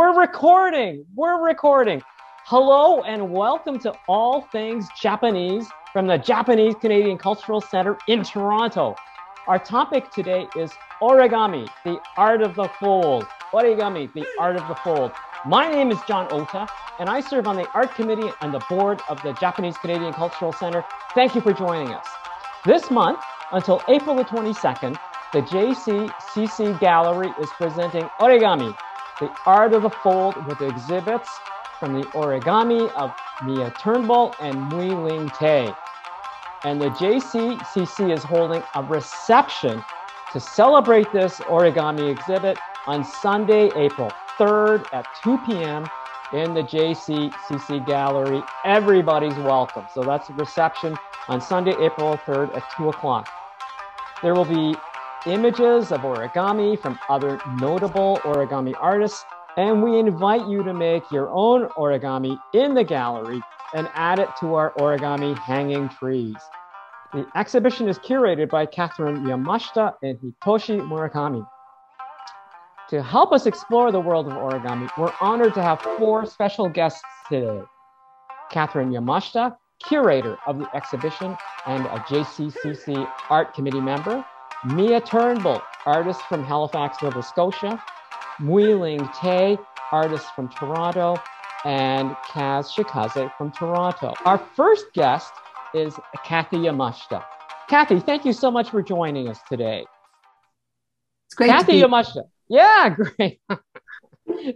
we're recording. We're recording. Hello and welcome to All Things Japanese from the Japanese Canadian Cultural Center in Toronto. Our topic today is origami, the art of the fold. Origami, the art of the fold. My name is John Ota, and I serve on the art committee and the board of the Japanese Canadian Cultural Center. Thank you for joining us. This month, until April the 22nd, the JCCC Gallery is presenting Origami, the art of the fold with exhibits from the origami of Miya Turnbull and Mui Ling Tay. And the JCCC is holding a reception to celebrate this origami exhibit on Sunday, April 3rd at 2 p.m. in the JCCC Gallery. Everybody's welcome. So that's a reception on Sunday, April 3rd at 2 o'clock. There will be images of origami from other notable origami artists, and we invite you to make your own origami in the gallery and add it to our origami hanging trees. The exhibition is curated by Catherine Yamashita and Hitoshi Murakami. To help us explore the world of origami, we're honored to have four special guests today. Catherine Yamashita, curator of the exhibition and a JCCC art committee member, Miya Turnbull, artist from Halifax, Nova Scotia, Mui Ling Tay, artist from Toronto, and Kaz Shikaze from Toronto. Our first guest is Kathy Yamashita. Kathy, thank you so much for joining us today. It's great. Kathy Yamashita. Yeah, great.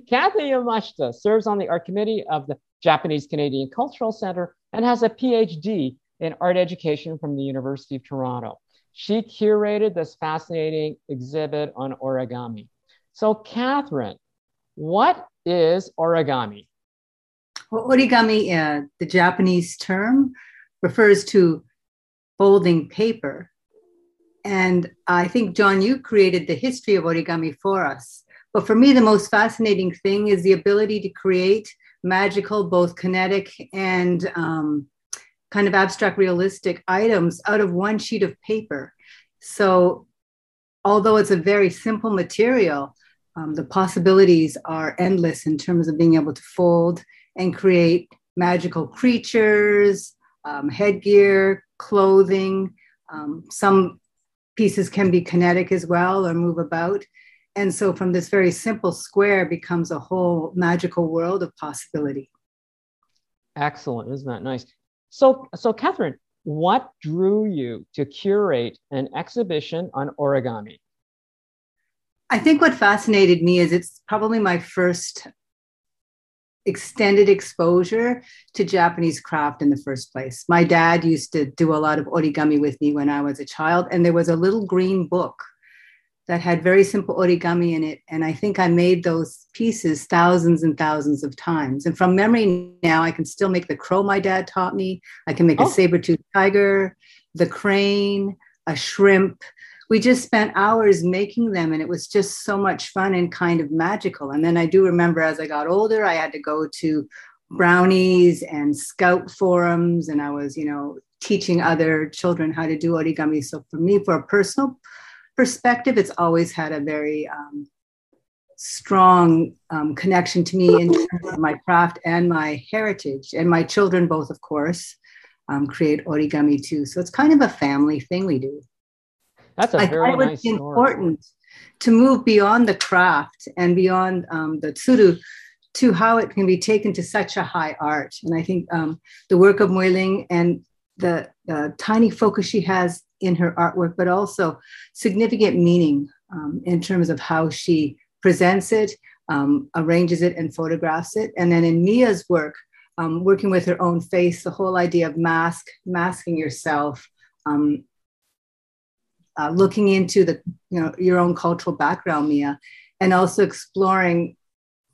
Kathy Yamashita serves on the art committee of the Japanese Canadian Cultural Center and has a PhD in art education from the University of Toronto. She curated this fascinating exhibit on origami. So, Catherine, what is origami? Well, origami, uh, the Japanese term, refers to folding paper. And I think, John, you created the history of origami for us. But for me, the most fascinating thing is the ability to create magical, both kinetic and um, kind of abstract realistic items out of one sheet of paper. So, although it's a very simple material, um, the possibilities are endless in terms of being able to fold and create magical creatures, um, headgear, clothing. Um, some pieces can be kinetic as well or move about. And so, from this very simple square, becomes a whole magical world of possibility. Excellent. Isn't that nice? So, so Catherine, what drew you to curate an exhibition on origami? I think what fascinated me is it's probably my first extended exposure to Japanese craft in the first place. My dad used to do a lot of origami with me when I was a child, and there was a little green book that had very simple origami in it. And I think I made those pieces thousands and thousands of times. And from memory now, I can still make the crow my dad taught me. I can make oh. a saber-toothed tiger, the crane, a shrimp. We just spent hours making them, and it was just so much fun and kind of magical. And then I do remember as I got older, I had to go to brownies and scout forums, and I was, you know, teaching other children how to do origami. So for me, for a personal perspective, it's always had a very um, strong um, connection to me in terms of my craft and my heritage. And my children, both, of course, um, create origami too. So it's kind of a family thing we do. That's a I very nice was important to move beyond the craft and beyond um, the tsuru to how it can be taken to such a high art. And I think um, the work of Mui Ling and the uh, tiny focus she has in her artwork, but also significant meaning um, in terms of how she presents it, um, arranges it, and photographs it. And then in Miya's work, um, working with her own face, the whole idea of mask, masking yourself, um, uh, looking into the you know your own cultural background, Miya, and also exploring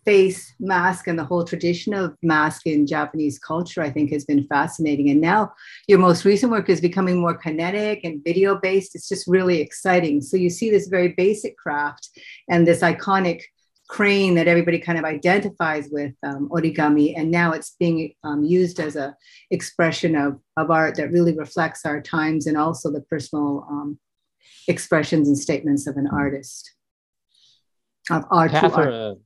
face mask and the whole tradition of mask in Japanese culture, I think has been fascinating. And now your most recent work is becoming more kinetic and video based. It's just really exciting. So you see this very basic craft and this iconic crane that everybody kind of identifies with um, origami and now it's being um, used as a expression of, of art that really reflects our times and also the personal um, expressions and statements of an artist of art Catherine,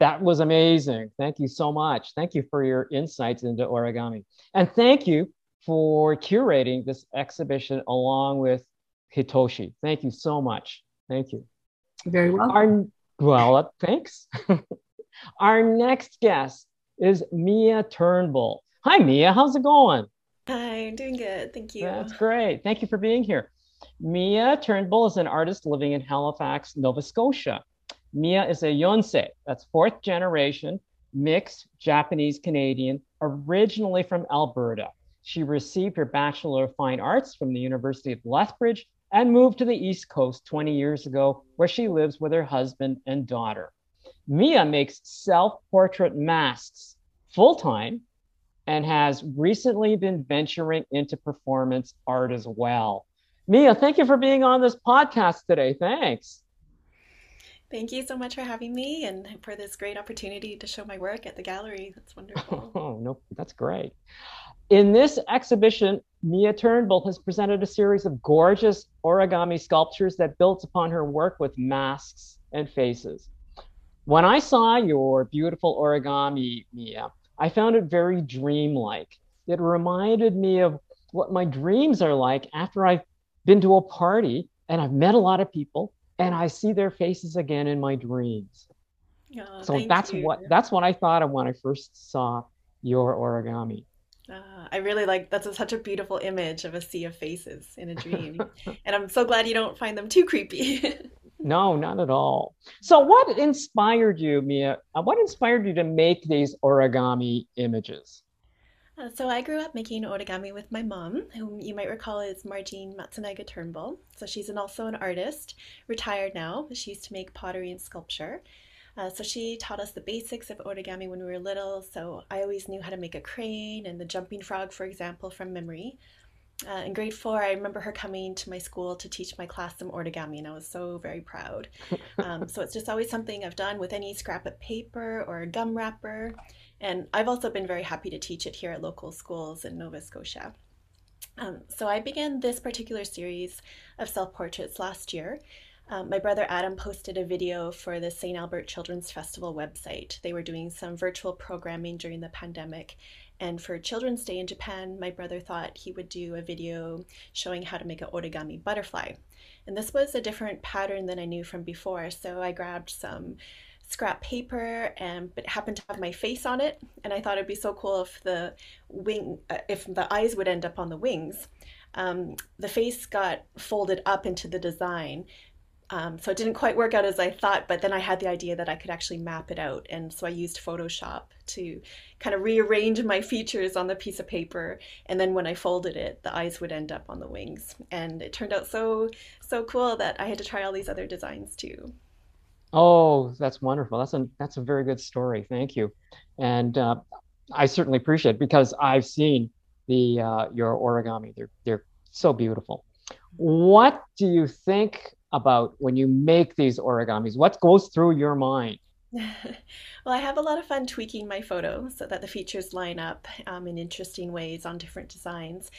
That was amazing. Thank you so much. Thank you for your insights into origami. And thank you for curating this exhibition along with Hitoshi. Thank you so much. Thank you. Very well. Our, well, uh, thanks. Our next guest is Miya Turnbull. Hi, Miya. How's it going? Hi, I'm doing good. Thank you. That's great. Thank you for being here. Miya Turnbull is an artist living in Halifax, Nova Scotia. Miya is a Yonsei, that's fourth generation, mixed Japanese Canadian, originally from Alberta. She received her Bachelor of Fine Arts from the University of Lethbridge and moved to the East Coast 20 years ago, where she lives with her husband and daughter. Miya makes self portrait masks full time and has recently been venturing into performance art as well. Miya, thank you for being on this podcast today. Thanks. Thank you so much for having me and for this great opportunity to show my work at the gallery. That's wonderful. Oh, no, that's great. In this exhibition, Miya Turnbull has presented a series of gorgeous origami sculptures that builds upon her work with masks and faces. When I saw your beautiful origami, Miya, I found it very dreamlike. It reminded me of what my dreams are like after I've been to a party and I've met a lot of people and I see their faces again in my dreams. Oh, so that's you. what that's what I thought of when I first saw your origami. Uh, I really like that's a, such a beautiful image of a sea of faces in a dream, and I'm so glad you don't find them too creepy. no, not at all. So, what inspired you, Miya? Uh, what inspired you to make these origami images? Uh, so I grew up making origami with my mom, whom you might recall is Margene Matsunaga Turnbull. So she's an, also an artist, retired now. She used to make pottery and sculpture. Uh, so she taught us the basics of origami when we were little. So I always knew how to make a crane and the jumping frog, for example, from memory. Uh, in grade four, I remember her coming to my school to teach my class some origami, and I was so very proud. Um, so it's just always something I've done with any scrap of paper or a gum wrapper. And I've also been very happy to teach it here at local schools in Nova Scotia. Um, so I began this particular series of self portraits last year. Um, my brother Adam posted a video for the St. Albert Children's Festival website. They were doing some virtual programming during the pandemic. And for Children's Day in Japan, my brother thought he would do a video showing how to make an origami butterfly. And this was a different pattern than I knew from before. So I grabbed some scrap paper and but it happened to have my face on it and i thought it'd be so cool if the wing uh, if the eyes would end up on the wings um, the face got folded up into the design um, so it didn't quite work out as I thought, but then I had the idea that I could actually map it out. And so I used Photoshop to kind of rearrange my features on the piece of paper. And then when I folded it, the eyes would end up on the wings. And it turned out so, so cool that I had to try all these other designs too. Oh, that's wonderful. That's a that's a very good story. Thank you, and uh, I certainly appreciate it because I've seen the uh, your origami. They're they're so beautiful. What do you think about when you make these origamis? What goes through your mind? well, I have a lot of fun tweaking my photo so that the features line up um, in interesting ways on different designs.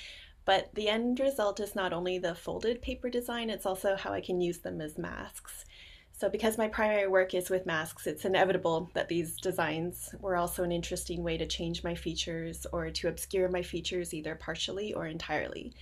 But the end result is not only the folded paper design, it's also how I can use them as masks. So because my primary work is with masks, it's inevitable that these designs were also an interesting way to change my features or to obscure my features either partially or entirely.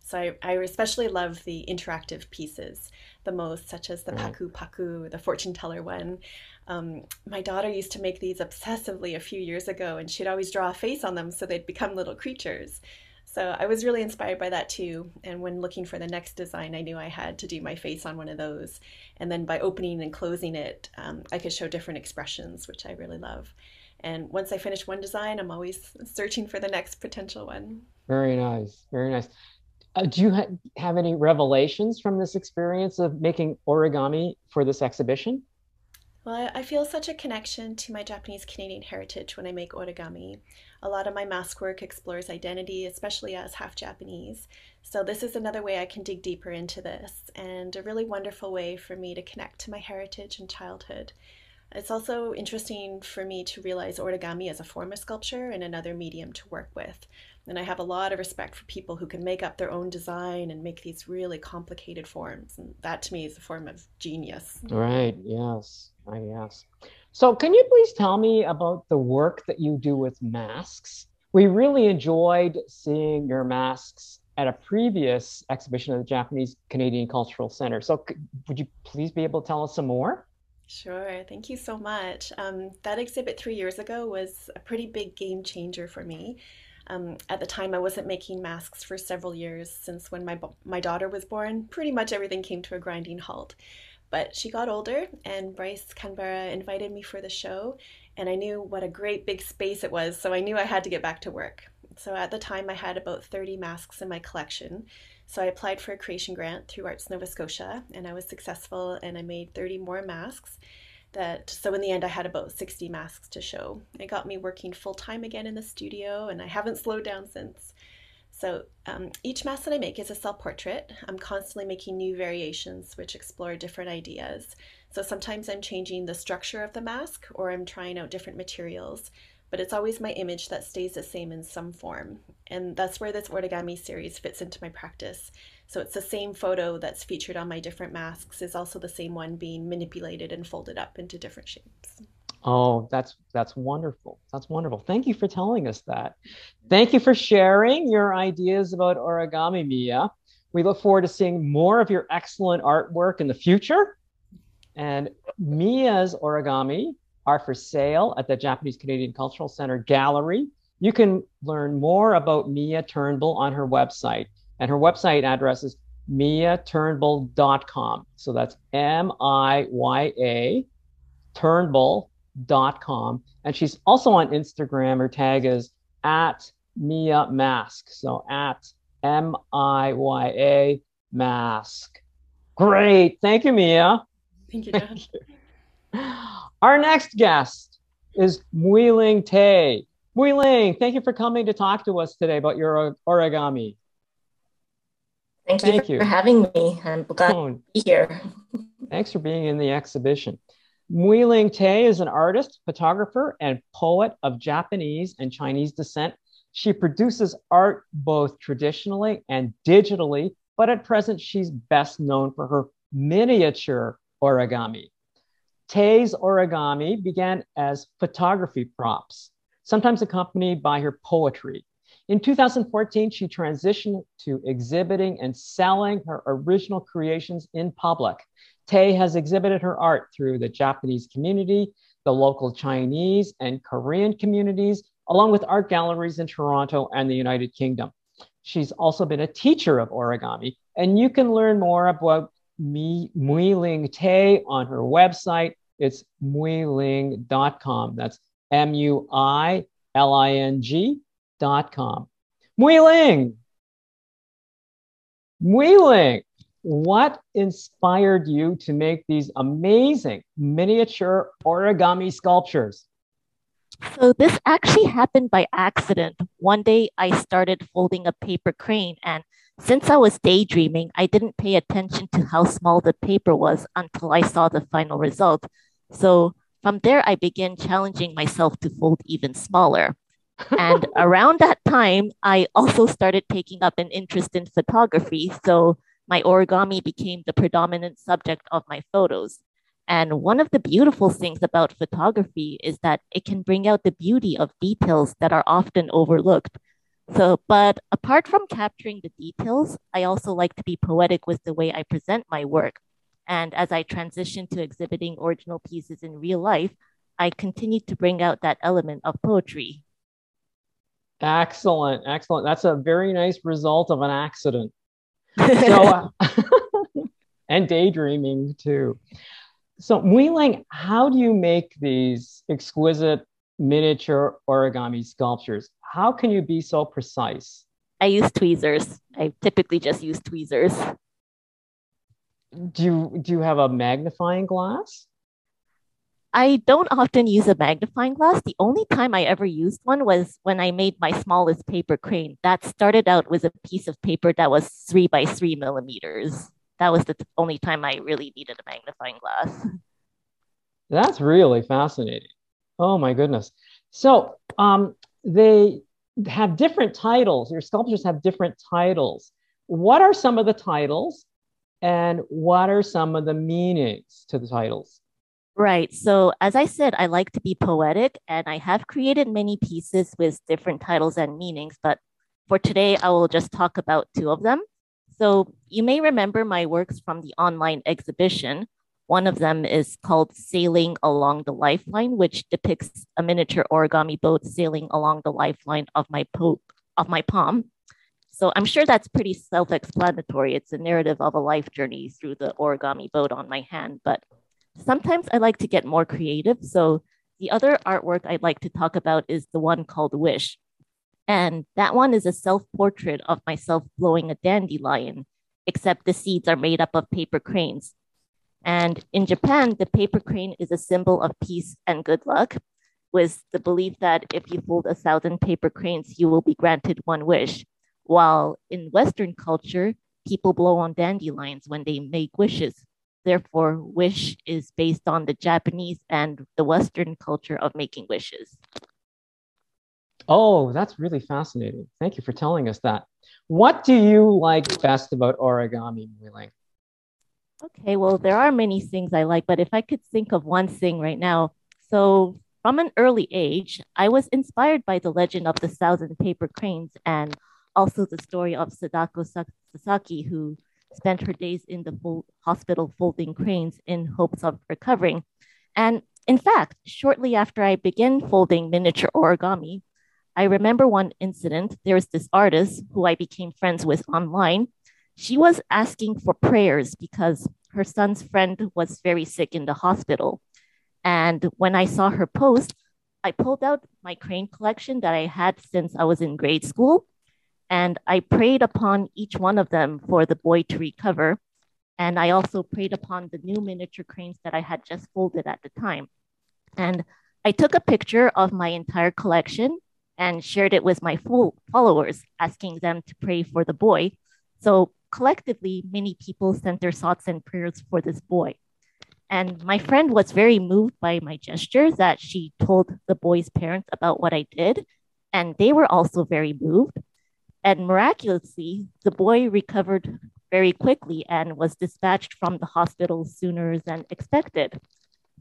So I, I especially love the interactive pieces the most, such as the Paku Paku, the fortune teller one. Um, my daughter used to make these obsessively a few years ago, and she'd always draw a face on them so they'd become little creatures. So I was really inspired by that too. And when looking for the next design, I knew I had to do my face on one of those. And then by opening and closing it, um, I could show different expressions, which I really love. And once I finish one design, I'm always searching for the next potential one. Very nice. Very nice. Uh, do you ha- have any revelations from this experience of making origami for this exhibition? Well, I feel such a connection to my Japanese Canadian heritage when I make origami. A lot of my mask work explores identity, especially as half Japanese. So, this is another way I can dig deeper into this, and a really wonderful way for me to connect to my heritage and childhood. It's also interesting for me to realize origami as a form of sculpture and another medium to work with. And I have a lot of respect for people who can make up their own design and make these really complicated forms. And that to me is a form of genius. Right, yes. I guess. So, can you please tell me about the work that you do with masks? We really enjoyed seeing your masks at a previous exhibition of the Japanese Canadian Cultural Center. So, would you please be able to tell us some more? Sure, thank you so much. Um, that exhibit three years ago was a pretty big game changer for me. Um, at the time, I wasn't making masks for several years since when my, my daughter was born, pretty much everything came to a grinding halt. But she got older, and Bryce Kanbara invited me for the show, and I knew what a great big space it was, so I knew I had to get back to work. So at the time, I had about 30 masks in my collection. So I applied for a creation grant through Arts Nova Scotia, and I was successful, and I made 30 more masks. That so in the end, I had about 60 masks to show. It got me working full time again in the studio, and I haven't slowed down since. So um, each mask that I make is a self portrait. I'm constantly making new variations which explore different ideas. So sometimes I'm changing the structure of the mask or I'm trying out different materials, but it's always my image that stays the same in some form. And that's where this origami series fits into my practice. So it's the same photo that's featured on my different masks is also the same one being manipulated and folded up into different shapes. Oh, that's that's wonderful. That's wonderful. Thank you for telling us that. Thank you for sharing your ideas about origami, Miya. We look forward to seeing more of your excellent artwork in the future. And Miya's origami are for sale at the Japanese Canadian Cultural Center Gallery. You can learn more about Miya Turnbull on her website. And her website address is miyaturnbull.com. So that's M I Y A turnbull.com. And she's also on Instagram. Her tag is at Miya Mask. So at M I Y A Mask. Great. Thank you, Miya. Thank you, John. Our next guest is Muiling Tay. Muiling, thank you for coming to talk to us today about your origami. Thank, thank you, you, for having me. I'm glad oh, to be here. Thanks for being in the exhibition. Muiling Tay is an artist, photographer, and poet of Japanese and Chinese descent. She produces art both traditionally and digitally, but at present she's best known for her miniature origami. Tay's origami began as photography props, sometimes accompanied by her poetry. In 2014, she transitioned to exhibiting and selling her original creations in public. Tay has exhibited her art through the Japanese community, the local Chinese and Korean communities, along with art galleries in Toronto and the United Kingdom. She's also been a teacher of origami, and you can learn more about Mi, Muiling Tay on her website. It's muiling.com. That's M U I L I N G.com. Muiling! Muiling! what inspired you to make these amazing miniature origami sculptures? So, this actually happened by accident. One day I started folding a paper crane, and since I was daydreaming, I didn't pay attention to how small the paper was until I saw the final result. So, from there, I began challenging myself to fold even smaller. and around that time, I also started taking up an interest in photography. So, my origami became the predominant subject of my photos. And one of the beautiful things about photography is that it can bring out the beauty of details that are often overlooked. So, but apart from capturing the details, I also like to be poetic with the way I present my work. And as I transitioned to exhibiting original pieces in real life, I continued to bring out that element of poetry. Excellent, excellent. That's a very nice result of an accident so, uh, and daydreaming too. So, Muiling, how do you make these exquisite miniature origami sculptures? How can you be so precise? I use tweezers. I typically just use tweezers. Do you do you have a magnifying glass? I don't often use a magnifying glass. The only time I ever used one was when I made my smallest paper crane. That started out with a piece of paper that was three by three millimeters. That was the only time I really needed a magnifying glass. That's really fascinating. Oh my goodness. So um, they have different titles. Your sculptures have different titles. What are some of the titles and what are some of the meanings to the titles? Right. So, as I said, I like to be poetic and I have created many pieces with different titles and meanings, but for today, I will just talk about two of them. So, you may remember my works from the online exhibition. One of them is called Sailing Along the Lifeline, which depicts a miniature origami boat sailing along the lifeline of my, po- of my palm. So, I'm sure that's pretty self explanatory. It's a narrative of a life journey through the origami boat on my hand, but sometimes I like to get more creative. So the other artwork I'd like to talk about is the one called Wish. And that one is a self portrait of myself blowing a dandelion, except the seeds are made up of paper cranes. And in Japan, the paper crane is a symbol of peace and good luck, with the belief that if you fold a thousand paper cranes, you will be granted one wish. While in Western culture, people blow on dandelions when they make wishes. Therefore, wish is based on the Japanese and the Western culture of making wishes. Oh, that's really fascinating. Thank you for telling us that. What do you like best about origami, Mui-ling? Okay, well, there are many things I like, but if I could think of one thing right now. So, from an early age, I was inspired by the legend of the thousand paper cranes and also the story of Sadako Sasaki, who spent her days in the full hospital folding cranes in hopes of recovering. And in fact, shortly after I began folding miniature origami, I remember one incident. There was this artist who I became friends with online. She was asking for prayers because her son's friend was very sick in the hospital. And when I saw her post, I pulled out my crane collection that I had since I was in grade school and I prayed upon each one of them for the boy to recover. And I also prayed upon the new miniature cranes that I had just folded at the time. And I took a picture of my entire collection and shared it with my followers, asking them to pray for the boy. So collectively, many people sent their thoughts and prayers for this boy. And my friend was very moved by my gesture that she told the boy's parents about what I did. And they were also very moved. And miraculously, the boy recovered very quickly and was dispatched from the hospital sooner than expected.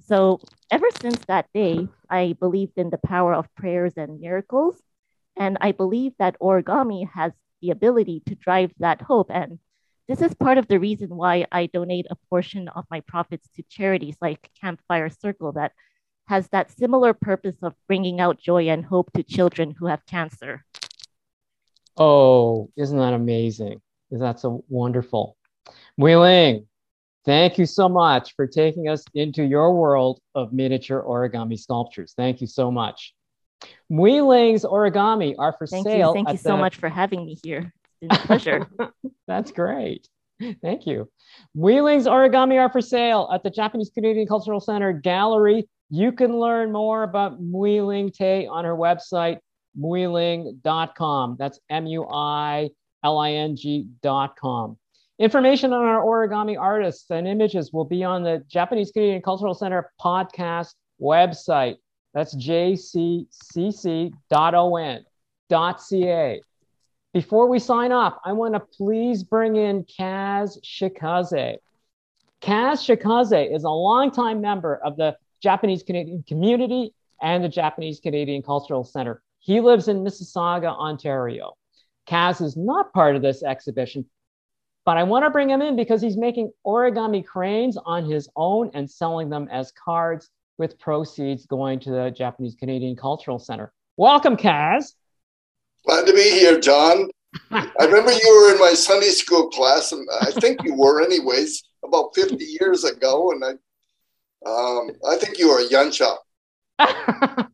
So, ever since that day, I believed in the power of prayers and miracles. And I believe that origami has the ability to drive that hope. And this is part of the reason why I donate a portion of my profits to charities like Campfire Circle that has that similar purpose of bringing out joy and hope to children who have cancer. Oh, isn't that amazing? That's so wonderful. Mui-ling, thank you so much for taking us into your world of miniature origami sculptures. Thank you so much. Mui-ling's origami are for thank sale. You. Thank you so the... much for having me here. It's been a pleasure. That's great. Thank you. Mui-ling's origami are for sale at the Japanese Canadian Cultural Center Gallery. You can learn more about Mui-ling Tay on her website, muiling.com. That's M U I L I N G.com. Information on our origami artists and images will be on the Japanese Canadian Cultural Center podcast website. That's jccc.on.ca. Before we sign off, I want to please bring in Kaz Shikaze. Kaz Shikaze is a longtime member of the Japanese Canadian community and the Japanese Canadian Cultural Center. He lives in Mississauga, Ontario. Kaz is not part of this exhibition, but I want to bring him in because he's making origami cranes on his own and selling them as cards with proceeds going to the Japanese Canadian Cultural Center. Welcome, Kaz. Glad to be here, John. I remember you were in my Sunday school class, and I think you were, anyways, about 50 years ago. And I, um, I think you were a Yancha.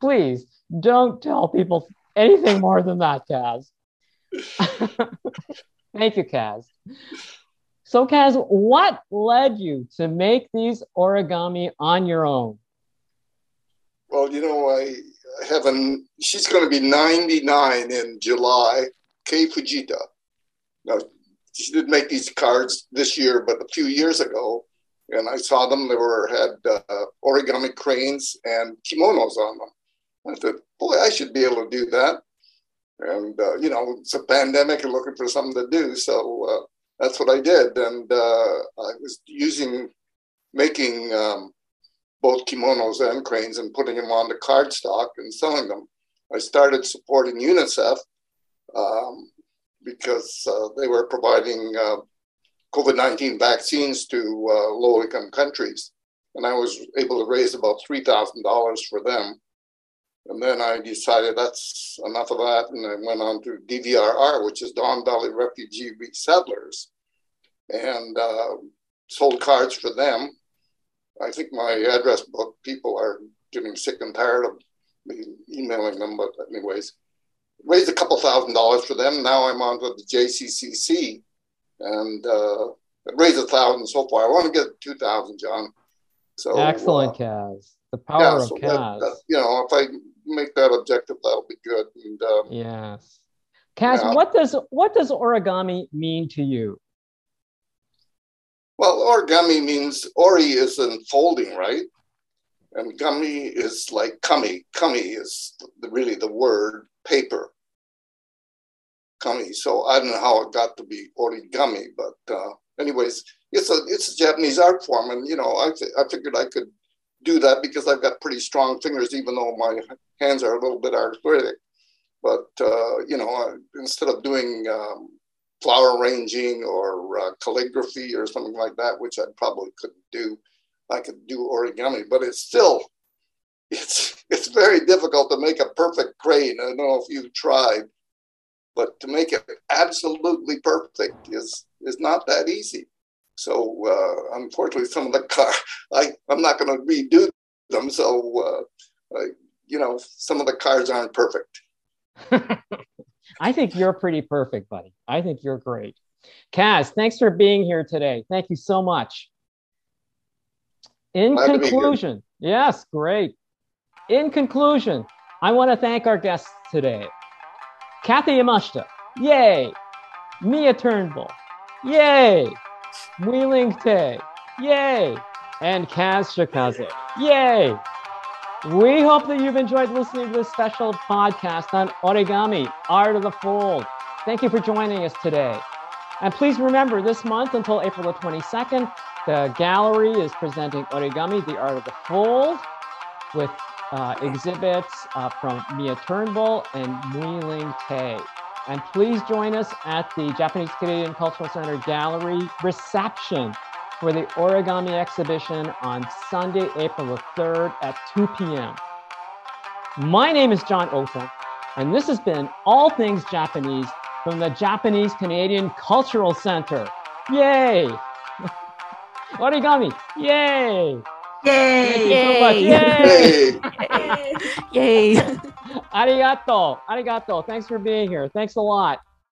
Please don't tell people anything more than that, Kaz. Thank you, Kaz. So, Kaz, what led you to make these origami on your own? Well, you know, I have an, she's going to be 99 in July, Kei Fujita. Now, she did make these cards this year, but a few years ago, and I saw them. They were had uh, origami cranes and kimonos on them. I thought, boy, I should be able to do that. And, uh, you know, it's a pandemic and looking for something to do. So uh, that's what I did. And uh, I was using making um, both kimonos and cranes and putting them on the cardstock and selling them. I started supporting UNICEF um, because uh, they were providing uh, COVID 19 vaccines to uh, low income countries. And I was able to raise about $3,000 for them. And then I decided that's enough of that. And I went on to DVRR, which is Don Valley Refugee Resettlers, and uh, sold cards for them. I think my address book, people are getting sick and tired of me emailing them, but anyways, raised a couple thousand dollars for them. Now I'm on to the JCCC and uh, raised a thousand so far. I want to get 2,000, John. So Excellent, uh, Kaz. The power yeah, of so Kaz. That, that, you know, if I make that objective, that'll be good. And, um, yes. Kaz, yeah. what does what does origami mean to you? Well, origami means ori is unfolding, right? And gummy is like kami. Kami is really the word paper. So I don't know how it got to be origami, but uh, anyways, it's a it's a Japanese art form, and you know I th- I figured I could do that because I've got pretty strong fingers, even though my hands are a little bit arthritic. But uh, you know, I, instead of doing um, flower arranging or uh, calligraphy or something like that, which I probably couldn't do, I could do origami. But it's still it's it's very difficult to make a perfect crane. I don't know if you've tried, but to make it absolutely perfect is is not that easy. So uh, unfortunately, some of the car I I'm not going to redo them. So uh, I, you know, some of the cars aren't perfect. I think you're pretty perfect, buddy. I think you're great. Kaz, thanks for being here today. Thank you so much. In Glad conclusion, yes, great. In conclusion, I want to thank our guests today. Kathy Yamashita, yay. Miya Turnbull, yay. Mui Ling Tay, yay. And Kaz Shikaze, yay. We hope that you've enjoyed listening to this special podcast on origami, art of the fold. Thank you for joining us today. And please remember, this month until April the 22nd, the gallery is presenting Origami, the Art of the Fold, with uh, exhibits uh, from Miya Turnbull and Mui-Ling Tay. And please join us at the Japanese Canadian Cultural Center Gallery reception for the origami exhibition on Sunday, April the 3rd at 2 p.m. My name is John Ota, and this has been All Things Japanese from the Japanese Canadian Cultural Center. Yay! origami, yay! Yay! Yay! So Yay! Yay! Arigato. Arigato. Thanks for being here. Thanks a lot.